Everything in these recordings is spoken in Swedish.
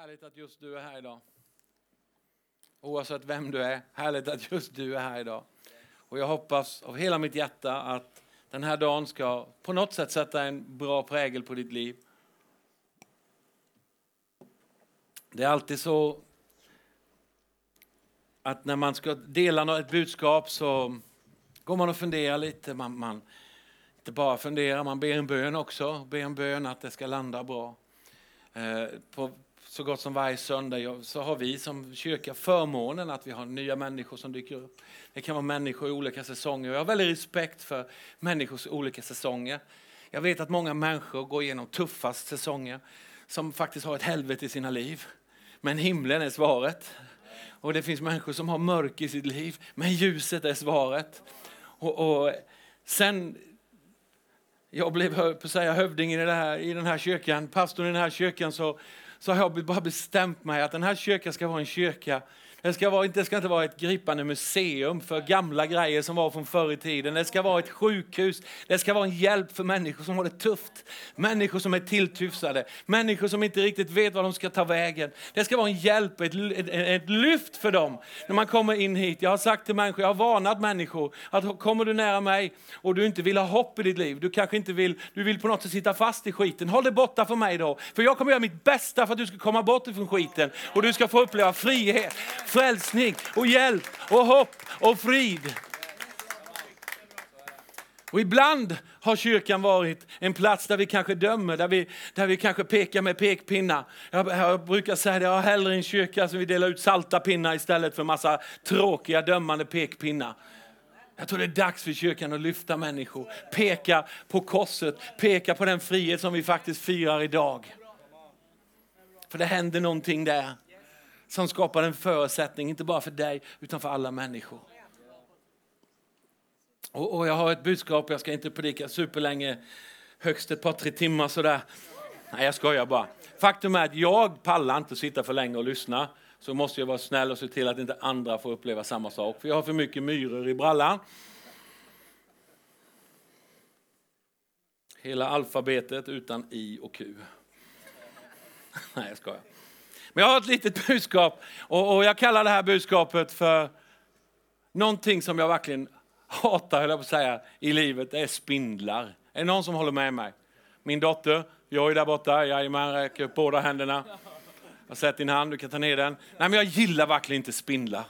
Härligt att just du är här idag. Oavsett vem du är, härligt att just du är här idag. Och jag hoppas av hela mitt hjärta att den här dagen ska på något sätt sätta en bra prägel på ditt liv. Det är alltid så att när man ska dela ett budskap så går man och funderar lite. Man, man inte bara funderar, man ber en bön också. Ber en bön att det ska landa bra. Eh, på så gott som varje söndag så har vi som kyrka förmånen att vi har nya människor som dyker upp. Det kan vara människor i olika säsonger. Jag har väldigt respekt för människors olika säsonger. Jag vet att många människor går igenom tuffast säsonger som faktiskt har ett helvete i sina liv. Men himlen är svaret. Och det finns människor som har mörk i sitt liv, men ljuset är svaret. Och, och sen jag blev på säga hövding i, här, i den här kyrkan, pastorn i den här kyrkan, så så har jag bara bestämt mig att den här kyrkan ska vara en kyrka det ska, vara, det ska inte vara ett gripande museum för gamla grejer som var från förr i tiden. Det ska vara ett sjukhus. Det ska vara en hjälp för människor som har det tufft. Människor som är tilltufsade. Människor som inte riktigt vet vad de ska ta vägen. Det ska vara en hjälp, ett, ett, ett lyft för dem när man kommer in hit. Jag har sagt till människor, jag har varnat människor att kommer du nära mig och du inte vill ha hopp i ditt liv, du kanske inte vill, du vill på något sätt sitta fast i skiten. Håll dig borta från mig då. För jag kommer göra mitt bästa för att du ska komma bort ifrån skiten och du ska få uppleva frihet frälsning och hjälp och hopp och frid. Och ibland har kyrkan varit en plats där vi kanske dömer, där vi, där vi kanske pekar med pekpinnar. Jag, jag brukar säga det, jag har hellre en kyrka som vi delar ut salta pinnar istället för massa tråkiga dömande pekpinnar. Jag tror det är dags för kyrkan att lyfta människor, peka på korset, peka på den frihet som vi faktiskt firar idag. För det händer någonting där som skapar en förutsättning, inte bara för dig, utan för alla människor. Och, och jag har ett budskap, jag ska inte predika superlänge, högst ett par, tre timmar sådär. Nej, jag skojar bara. Faktum är att jag pallar inte sitta för länge och lyssna. Så måste jag vara snäll och se till att inte andra får uppleva samma sak. För jag har för mycket myror i brallan. Hela alfabetet utan i och q. Nej, jag skojar. Men jag har ett litet budskap och, och jag kallar det här budskapet för någonting som jag verkligen hatar, höll jag på att säga, i livet. Det är spindlar. Är det någon som håller med mig? Min dotter, jag är där borta, jajamän, räcker upp båda händerna. Jag har sett din hand, du kan ta ner den. Nej, men jag gillar verkligen inte spindlar.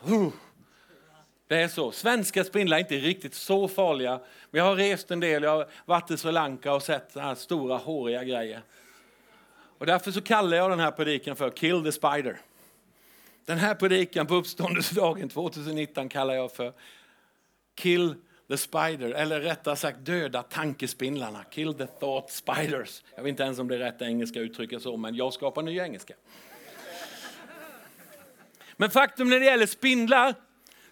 Det är så. Svenska spindlar är inte riktigt så farliga. Men jag har rest en del, jag har varit i Sri Lanka och sett här stora håriga grejer. Och därför så kallar jag den här predikan för Kill the Spider. Den här predikan på uppståndelsedagen 2019 kallar jag för Kill the Spider, eller rättare sagt döda tankespindlarna. Kill the thought spiders. Jag vet inte ens om det är rätt engelska uttrycket så, men jag skapar ny engelska. Men faktum när det gäller spindlar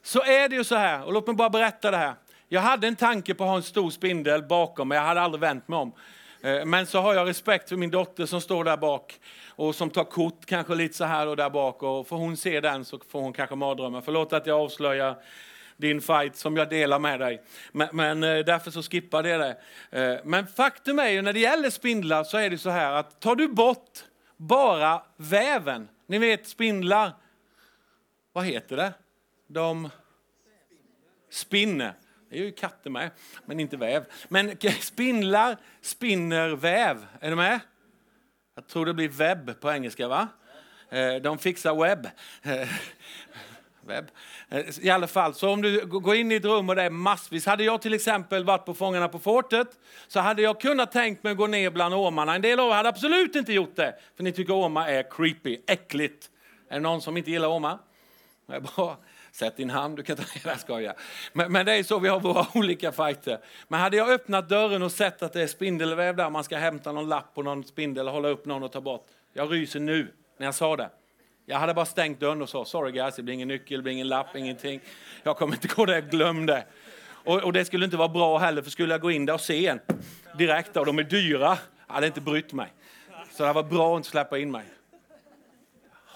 så är det ju så här, och låt mig bara berätta det här. Jag hade en tanke på att ha en stor spindel bakom, mig, jag hade aldrig vänt mig om. Eh, men så har jag respekt för min dotter som står där bak och som tar kort kanske lite så här och där bak. Och får hon se den så får hon kanske mardrömmar. Förlåt att jag avslöjar din fight som jag delar med dig. Men, men eh, därför så skippar jag det. Eh, men faktum är ju när det gäller spindlar så är det så här att tar du bort bara väven, ni vet spindlar, vad heter det? De spinner. Det är ju katter med, men inte väv. Men spindlar spinner väv. Är du med? Jag tror det blir webb på engelska, va? Eh, de fixar webb. Webb. Eh, I alla fall, så om du går in i ett rum och det är massvis. Hade jag till exempel varit på Fångarna på fortet så hade jag kunnat tänkt mig att gå ner bland ormarna. En del av er hade absolut inte gjort det, för ni tycker ormar är creepy, äckligt. Är det någon som inte gillar ormar? Bra. Sätt din hand, du kan ta ner det, skoja. Men, men det är så vi har våra olika fighter. Men hade jag öppnat dörren och sett att det är spindelväv där, man ska hämta någon lapp på någon spindel, hålla upp någon och ta bort. Jag ryser nu när jag sa det. Jag hade bara stängt dörren och sa, sorry guys, det blir ingen nyckel, det blir ingen lapp, ingenting. Jag kommer inte gå där, glöm det. Och, och, det skulle inte vara bra heller, för skulle jag gå in där och se en direkt, och de är dyra, jag hade inte brytt mig. Så det var bra att inte släppa in mig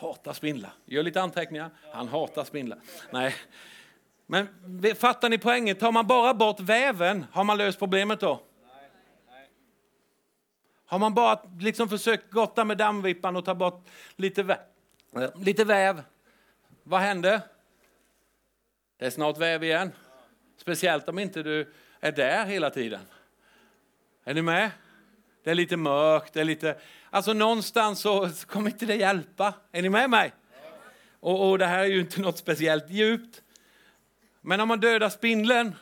hatar spindlar. Gör lite anteckningar. Han hatar spindlar. Nej. Men fattar ni poängen? Tar man bara bort väven, har man löst problemet då? Har man bara liksom försökt gotta med dammvippan och ta bort lite, vä lite väv, vad händer? Det är snart väv igen. Speciellt om inte du är där hela tiden. Är ni med? Det är lite mörkt, det är lite... Alltså någonstans så kommer inte det hjälpa. Är ni med mig? Och, och det här är ju inte något speciellt djupt. Men om man dödar spindeln,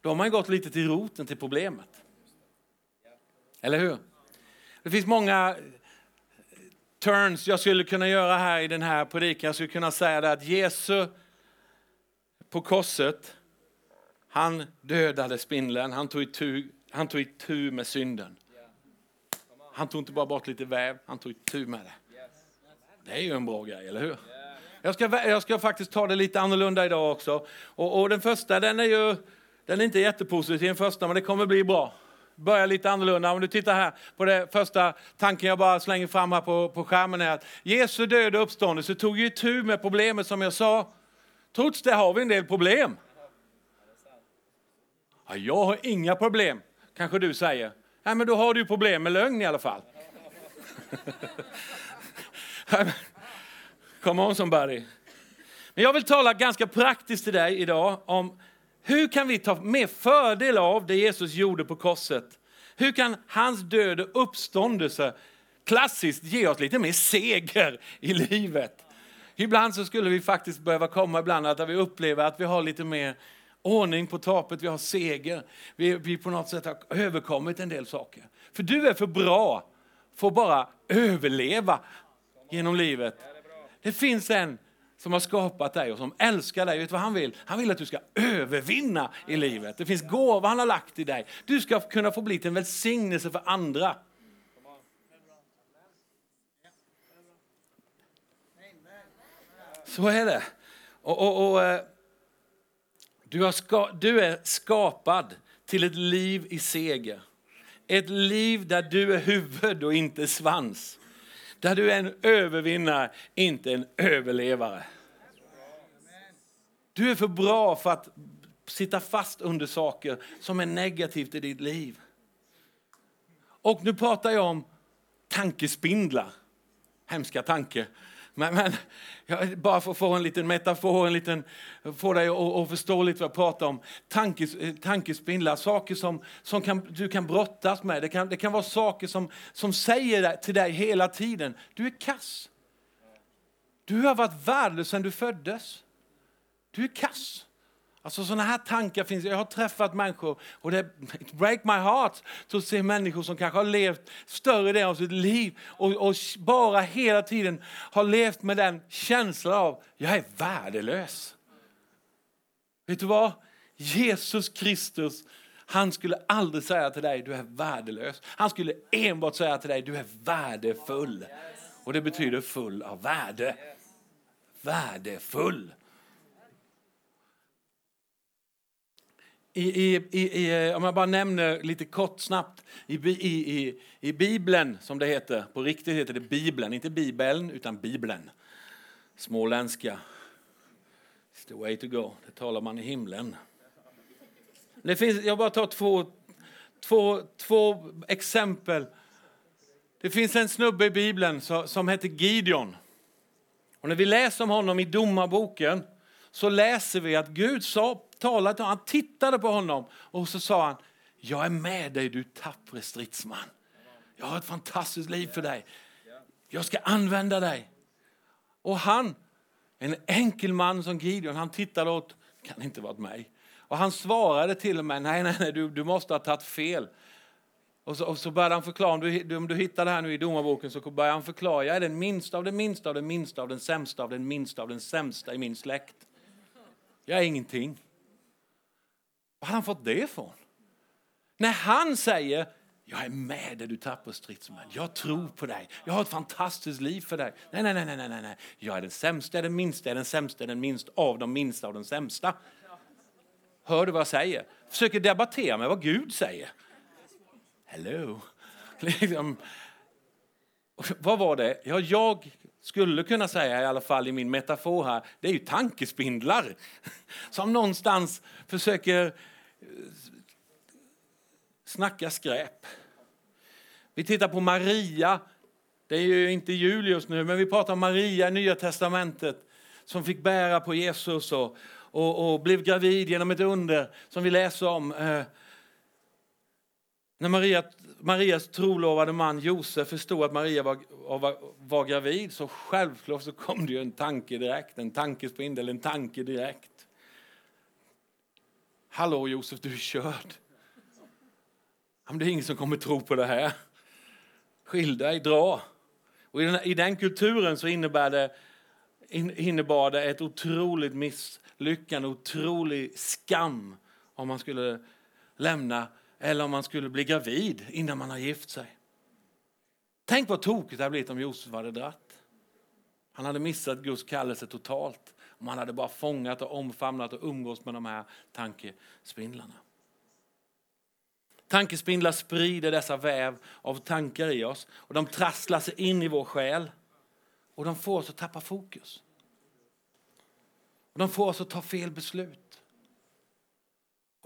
då har man gått lite till roten till problemet. Eller hur? Det finns många turns jag skulle kunna göra här i den här predikan. Jag skulle kunna säga det att Jesus på korset, han dödade spindeln, han tog itu, han tog itu med synden. Han tog inte bara bort lite väv, han tog itu med det. Det är ju en bra grej, eller hur? Jag ska, jag ska faktiskt ta det lite annorlunda idag också. Och, och den första, den är ju den är inte jättepositiv den första, men det kommer bli bra. Börja lite annorlunda. Om du tittar här på den första tanken jag bara slänger fram här på, på skärmen är att Jesu död och uppståndelse tog ju tur med problemet som jag sa. Trots det har vi en del problem. Ja, jag har inga problem, kanske du säger. Nej, men då har du problem med lögn i alla fall. Come on somebody. Men jag vill tala ganska praktiskt till dig idag om hur kan vi ta mer fördel av det Jesus gjorde på korset? Hur kan hans död och uppståndelse klassiskt ge oss lite mer seger i livet? Ibland så skulle vi faktiskt behöva komma ibland att vi upplever att vi har lite mer ordning på tapet, vi har seger. Vi, vi på något sätt har överkommit en del saker. För du är för bra för att bara överleva genom livet. Det finns en som har skapat dig och som älskar dig. Vet vad han vill? Han vill att du ska övervinna i livet. Det finns gåvor han har lagt i dig. Du ska kunna få bli en välsignelse för andra. Så är det. Och, och, och eh, du, har ska, du är skapad till ett liv i seger. Ett liv där du är huvud och inte svans. Där du är en övervinnare, inte en överlevare. Du är för bra för att sitta fast under saker som är negativt i ditt liv. Och nu pratar jag om tankespindlar. Hemska tanke. Men, men jag, bara för att få en liten metafor, en liten, få dig att, att förstå lite vad jag pratar om. Tankes, eh, tankespindlar, saker som, som kan, du kan brottas med. Det kan, det kan vara saker som, som säger till dig hela tiden, du är kass. Du har varit värdelös sedan du föddes. Du är kass. Alltså sådana här tankar finns. Jag har träffat människor och det it break my heart att se människor som kanske har levt större delen av sitt liv och, och, bara hela tiden har levt med den känslan av jag är värdelös. Vet du vad? Jesus Kristus, han skulle aldrig säga till dig du är värdelös. Han skulle enbart säga till dig du är värdefull. Och det betyder full av värde. Värdefull. I, i, i, om jag bara nämner lite kort snabbt, i, i, i, Bibeln, som det heter, på riktigt heter det Bibeln, inte Bibeln, utan Bibeln. Småländska. It's the way to go, det talar man i himlen. Det finns, jag bara tar två, två, två exempel. Det finns en snubbe i Bibeln som heter Gideon. Och när vi läser om honom i Domarboken så läser vi att Gud sa talade till honom. han tittade på honom och så sa han, jag är med dig du tappre stridsman. Jag har ett fantastiskt liv för dig. Jag ska använda dig. Och han, en enkel man som Gideon, han tittade åt, kan inte varit mig. Och han svarade till och med, nej, nej, nej du, du måste ha tagit fel. Och så, och så började han förklara, om du, om du hittar det här nu i domarboken så börjar han förklara, jag är den minsta av den minsta av den minsta av den sämsta av den minsta av den sämsta i min släkt. Jag är ingenting. Var hade han fått det ifrån? När han säger jag är med dig du tappar stridsman. Jag tror på dig. Jag har ett fantastiskt liv för dig. Nej, nej, nej, nej, nej, nej. Jag är den sämsta, den minsta, den sämsta, den minst av de minsta av de sämsta. Hör du vad jag säger? Försöker debattera med vad Gud säger. Hello. Liksom. Vad var det? Ja, jag skulle kunna säga i alla fall i min metafor här, det är ju tankespindlar som någonstans försöker eh, snacka skräp. Vi tittar på Maria. Det är ju inte jul just nu, men vi pratar om Maria i Nya Testamentet som fick bära på Jesus och, och, och blev gravid genom ett under som vi läser om. Eh, när Maria, Marias trolovade man Josef förstod att Maria var, var, var gravid så självklart så kom det ju en tanke direkt, en tankespindel, en tanke direkt. Hallå Josef, du är körd. Det är ingen som kommer tro på det här. Skilj dig, dra. Och i, den, I den kulturen så innebär det, innebar det ett otroligt misslyckande, otrolig skam om man skulle lämna eller om man skulle bli gravid innan man har gift sig. Tänk vad tokigt det hade blivit om Josef hade dratt. Han hade missat Guds kallelse totalt. Om han hade bara fångat och omfamnat och umgås med de här tankespindlarna. Tankespindlar sprider dessa väv av tankar i oss och de trasslar sig in i vår själ och de får oss att tappa fokus. Och de får oss att ta fel beslut.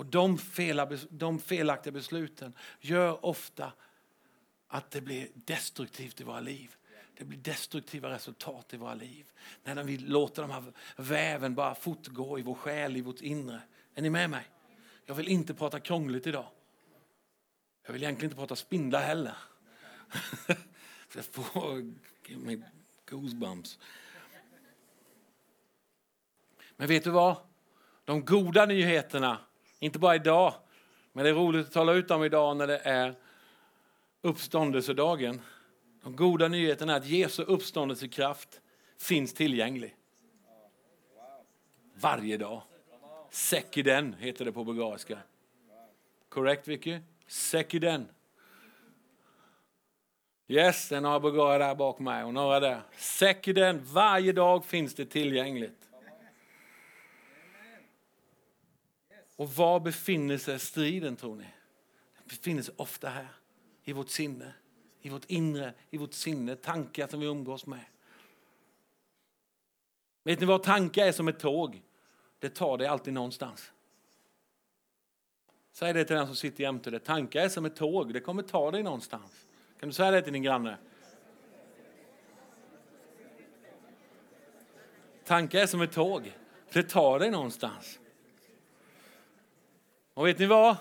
Och de, fela, de felaktiga besluten gör ofta att det blir destruktivt i våra liv. Det blir destruktiva resultat i våra liv. När vi låter de här väven bara fortgå i vår själ, i vårt inre. Är ni med mig? Jag vill inte prata krångligt idag. Jag vill egentligen inte prata spindlar heller. jag får mig goosebumps. Men vet du vad? De goda nyheterna inte bara idag, men det är roligt att tala ut om idag när det är uppståndelsedagen. De goda nyheterna är att Jesu uppståndelsekraft finns tillgänglig. Varje dag. Sekiden heter det på bulgariska. Korrekt, Vicky? Sekiden. Yes, det är några bulgarer där bak mig och några där. Sekiden, varje dag finns det tillgängligt. Och var befinner sig striden tror ni? Den befinner sig ofta här, i vårt sinne, i vårt inre, i vårt sinne, tankar som vi umgås med. Vet ni vad tankar är som ett tåg? Det tar dig alltid någonstans. Säg det till den som sitter jämte dig. Tankar är som ett tåg, det kommer ta dig någonstans. Kan du säga det till din granne? Tankar är som ett tåg, det tar dig någonstans. Och vet ni vad?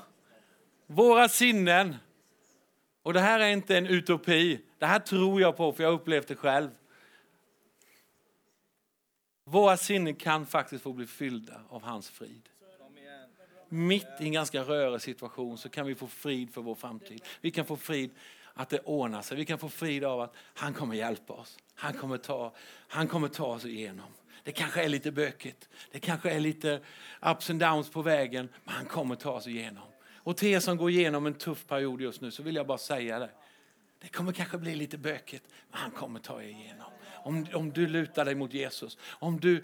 Våra sinnen, och det här är inte en utopi, det här tror jag på för jag har upplevt det själv. Våra sinnen kan faktiskt få bli fyllda av hans frid. Mitt i en ganska rörig situation så kan vi få frid för vår framtid. Vi kan få frid att det ordnar sig. Vi kan få frid av att han kommer hjälpa oss. Han kommer ta, han kommer ta oss igenom. Det kanske är lite bökigt. Det kanske är lite ups and downs på vägen. Men han kommer ta sig igenom. Och till er som går igenom en tuff period just nu så vill jag bara säga det. Det kommer kanske bli lite bökigt, men han kommer ta er igenom. Om, om du lutar dig mot Jesus, om du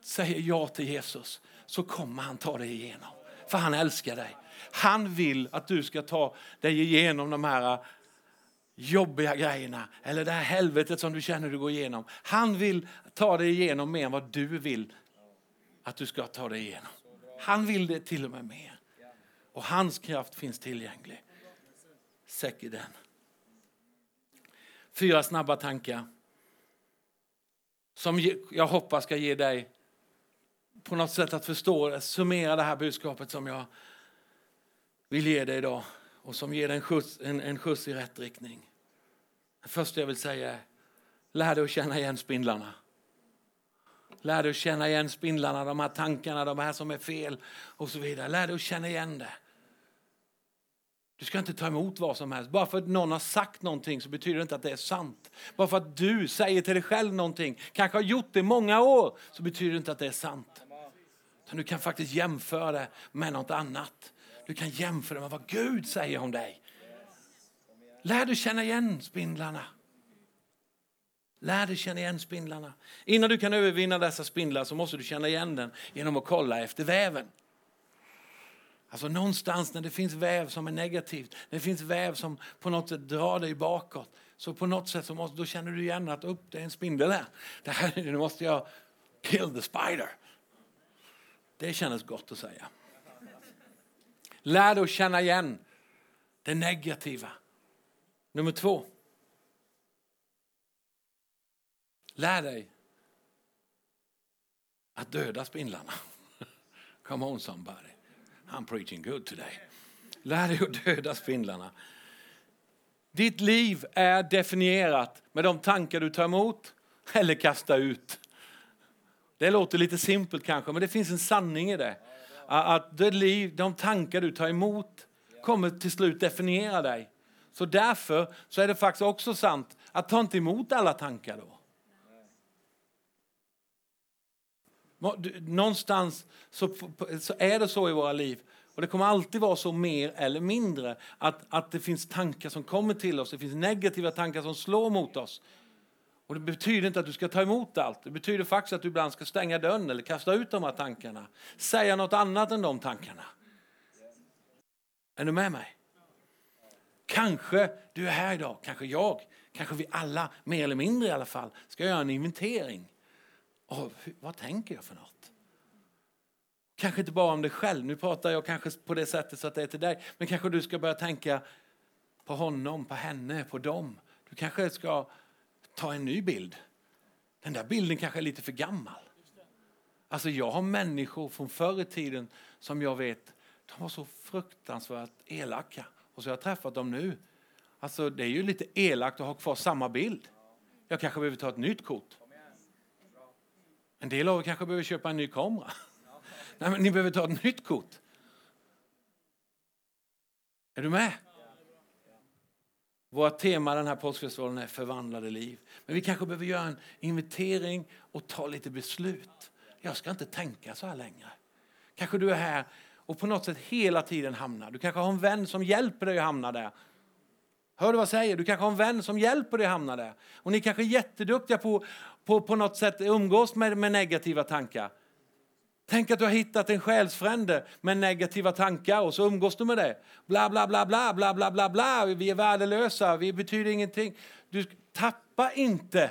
säger ja till Jesus, så kommer han ta dig igenom. För han älskar dig. Han vill att du ska ta dig igenom de här jobbiga grejerna eller det här helvetet som du känner du går igenom. Han vill ta dig igenom mer än vad du vill att du ska ta dig igenom. Han vill det till och med mer. Och hans kraft finns tillgänglig. Säker den. Fyra snabba tankar som jag hoppas ska ge dig på något sätt att förstå, summera det här budskapet som jag vill ge dig idag och som ger dig en skjuts, en, en skjuts i rätt riktning. Det första jag vill säga är, lär dig att känna igen spindlarna. Lär dig att känna igen spindlarna, de här tankarna, de här som är fel och så vidare. Lär dig att känna igen det. Du ska inte ta emot vad som helst. Bara för att någon har sagt någonting så betyder det inte att det är sant. Bara för att du säger till dig själv någonting, kanske har gjort det i många år, så betyder det inte att det är sant. Du kan faktiskt jämföra det med något annat. Du kan jämföra med vad Gud säger om dig. Lär dig känna igen spindlarna. Lär dig känna igen spindlarna. Innan du kan övervinna dessa spindlar så måste du känna igen den genom att kolla efter väven. Alltså någonstans när det finns väv som är negativt, när det finns väv som på något sätt drar dig bakåt, så på något sätt så måste, då känner du igen att upp, det är en spindel här. Det här. Nu måste jag kill the spider. Det kändes gott att säga. Lär dig att känna igen det negativa Nummer två. Lär dig att döda spindlarna. Come on somebody. I'm preaching good today. Lär dig att döda spindlarna. Ditt liv är definierat med de tankar du tar emot eller kastar ut. Det låter lite simpelt kanske, men det finns en sanning i det. Att det liv, de tankar du tar emot kommer till slut definiera dig. Så därför så är det faktiskt också sant att ta inte emot alla tankar då. Någonstans så, så är det så i våra liv. Och Det kommer alltid vara så mer eller mindre. Att, att det finns tankar som kommer till oss, det finns negativa tankar som slår mot oss. Och Det betyder inte att du ska ta emot allt. Det betyder faktiskt att du ibland ska stänga dörren eller kasta ut de här tankarna. Säga något annat än de tankarna. Är du med mig? Kanske du är här idag, kanske jag, kanske vi alla, mer eller mindre i alla fall, ska göra en inventering. Och vad tänker jag för något? Kanske inte bara om dig själv, nu pratar jag kanske på det sättet så att det är till dig, men kanske du ska börja tänka på honom, på henne, på dem. Du kanske ska ta en ny bild. Den där bilden kanske är lite för gammal. Alltså jag har människor från förr i tiden som jag vet, de var så fruktansvärt elaka. Och så har jag träffat dem nu. Alltså det är ju lite elakt att ha kvar samma bild. Jag kanske behöver ta ett nytt kort. En del av er kanske behöver köpa en ny kamera. Nej, men ni behöver ta ett nytt kort. Är du med? Vårt tema den här påskfestivalen är förvandlade liv. Men vi kanske behöver göra en inventering och ta lite beslut. Jag ska inte tänka så här längre. Kanske du är här och på något sätt hela tiden hamnar. Du kanske har en vän som hjälper dig att hamna där. Hör du vad jag säger? Du kanske har en vän som hjälper dig att hamna där. Och ni kanske är jätteduktiga på, på, på något sätt umgås med, med negativa tankar. Tänk att du har hittat en själsfrände med negativa tankar och så umgås du med det. Bla, bla, bla, bla, bla, bla, bla, bla. Vi är värdelösa, vi betyder ingenting. Du tappa inte.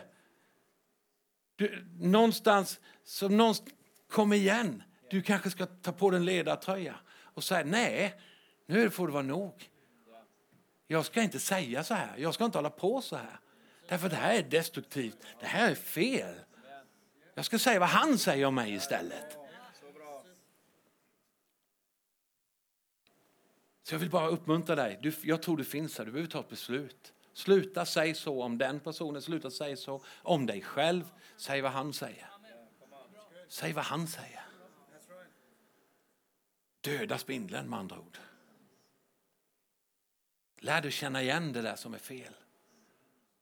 Du, någonstans, så någonstans, kom igen. Du kanske ska ta på dig en ledartröja och säga nej, nu får det vara nog. Jag ska inte säga så här, jag ska inte hålla på så här. Därför det här är destruktivt, det här är fel. Jag ska säga vad han säger om mig istället. Så jag vill bara uppmuntra dig. Du, jag tror du finns här. Du behöver ta ett beslut. Sluta säga så om den personen. Sluta säga så om dig själv. Säg vad han säger. Säg vad han säger. Döda spindeln med andra ord. Lär dig känna igen det där som är fel.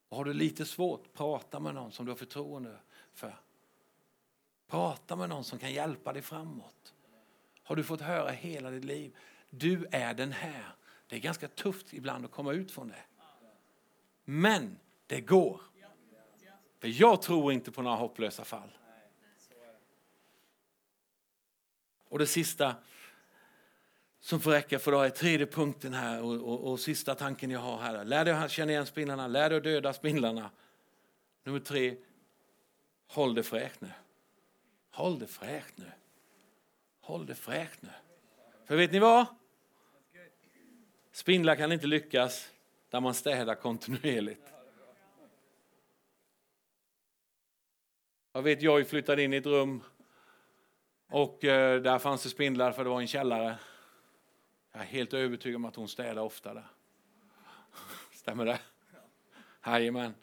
Och har du lite svårt, prata med någon som du har förtroende för. Prata med någon som kan hjälpa dig framåt. Har du fått höra hela ditt liv, du är den här. Det är ganska tufft ibland att komma ut från det. Men det går. För jag tror inte på några hopplösa fall. Och det sista som får räcka för idag är tredje punkten här och, och, och, sista tanken jag har här. Lär dig att känna igen spindlarna, lär dig att döda spindlarna. Nummer tre, håll det fräscht nu. Håll det fräscht nu. Håll det fräscht nu. För vet ni vad? Spindlar kan inte lyckas där man städar kontinuerligt. Jag vet, jag flyttade in i ett rum och eh, där fanns det spindlar för det var en källare. Jag är helt övertygad om att hon städar oftare. Stämmer det? Jajamän.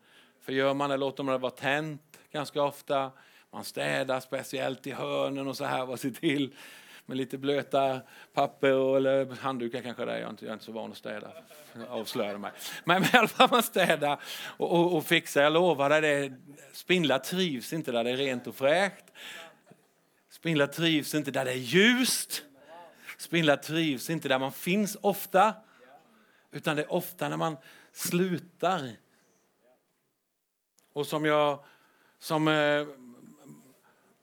För gör man det låter man det vara tänt ganska ofta. Man städar speciellt i hörnen och så här, vad ser till med lite blöta papper och, eller handdukar kanske där. Jag är inte, jag är inte så van att städa. Avslöjade mig. Men i alla fall man städar och, och, och fixar. Jag lovar dig, spindlar trivs inte där det är rent och fräscht. Spindlar trivs inte där det är ljust. Spindlar trivs inte där man finns ofta. Utan det är ofta när man slutar. Och som jag, som eh,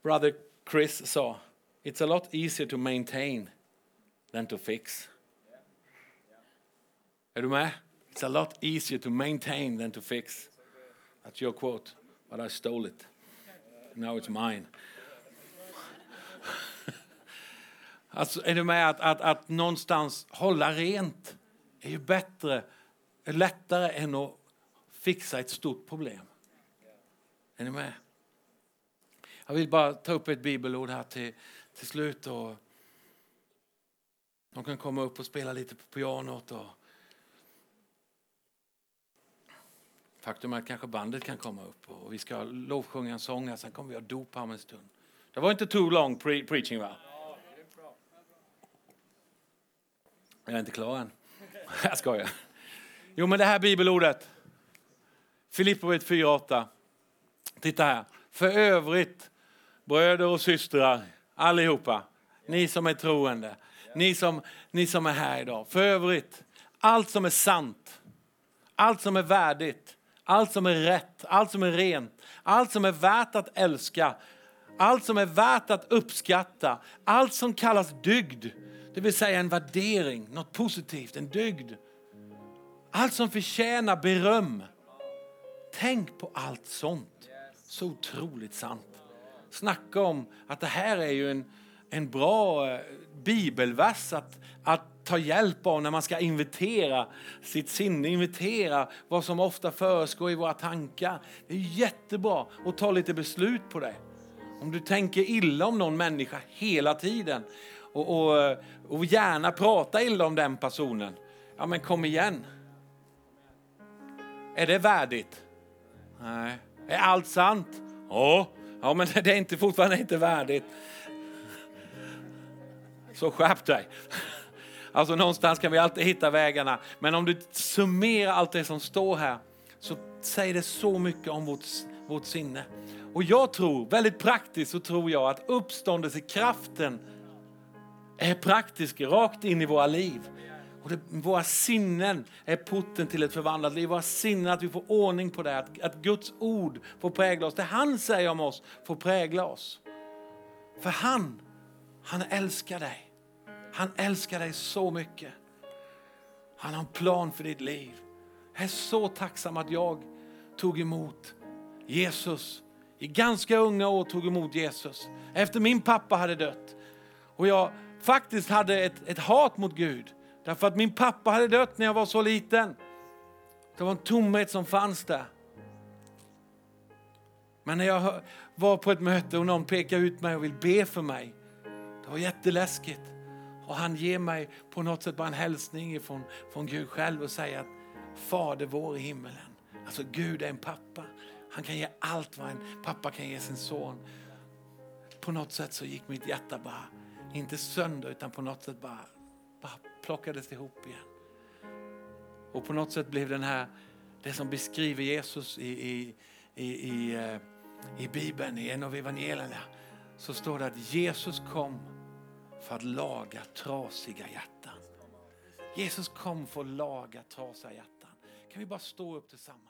brother Chris sa, It's a lot easier to maintain than to fix. Är du med? It's a lot easier to maintain than to fix. That's your quote, but I stole it. Now it's mine. Alltså, är du med att, att, att någonstans hålla rent är ju bättre, är lättare än att fixa ett stort problem. Är ni med? Jag vill bara ta upp ett bibelord här till, till slut. Och de kan komma upp och spela lite på pianot. Och Faktum är att kanske bandet kan komma upp och vi ska lovsjunga en sång här, sen kommer vi ha dop här om en stund. Det var inte too long pre preaching va? Jag är inte klar än. Jag skojar. Jo men det här bibelordet. Filipperbrevet 4.8. Titta här. För övrigt, bröder och systrar, allihopa, ni som är troende, ni som, ni som är här idag. För övrigt, allt som är sant, allt som är värdigt, allt som är rätt, allt som är rent, allt som är värt att älska, allt som är värt att uppskatta, allt som kallas dygd, det vill säga en värdering, något positivt, en dygd. Allt som förtjänar beröm. Tänk på allt sånt. Så otroligt sant. Snacka om att det här är ju en, en bra eh, bibelvers att, att ta hjälp av när man ska invitera sitt sinne, invitera vad som ofta försiggår i våra tankar. Det är jättebra att ta lite beslut på det. Om du tänker illa om någon människa hela tiden och, och, och gärna prata illa om den personen, ja men kom igen. Är det värdigt? Nej. Är allt sant? Ja. Ja, men det är inte, fortfarande inte värdigt. Så skärp dig. Alltså någonstans kan vi alltid hitta vägarna. Men om du summerar allt det som står här så säger det så mycket om vårt, vårt sinne. Och jag tror, väldigt praktiskt så tror jag att uppståndelsekraften är praktisk rakt in i våra liv. Och det, våra sinnen är porten till ett förvandlat liv. Våra sinnen, att vi får ordning på det. Att, att Guds ord får prägla oss. Det han säger om oss får prägla oss. För han, han älskar dig. Han älskar dig så mycket. Han har en plan för ditt liv. Jag är så tacksam att jag tog emot Jesus. I ganska unga år tog emot Jesus. Efter min pappa hade dött. Och jag faktiskt hade ett, ett hat mot Gud. Därför att min pappa hade dött när jag var så liten. Det var en tomhet som fanns där. Men när jag var på ett möte och någon pekade ut mig och vill be för mig. Det var jätteläskigt. Och han ger mig på något sätt bara en hälsning från, från Gud själv och säger att Fader vår i himmelen. Alltså Gud är en pappa. Han kan ge allt vad en pappa kan ge sin son. På något sätt så gick mitt hjärta bara, inte sönder utan på något sätt bara, bara plockades ihop igen. Och på något sätt blev den här, det som beskriver Jesus i, i, i, i, eh, i Bibeln, i en av evangelierna, så står det att Jesus kom för att laga trasiga hjärtan. Jesus kom för att laga trasiga hjärtan. Kan vi bara stå upp tillsammans?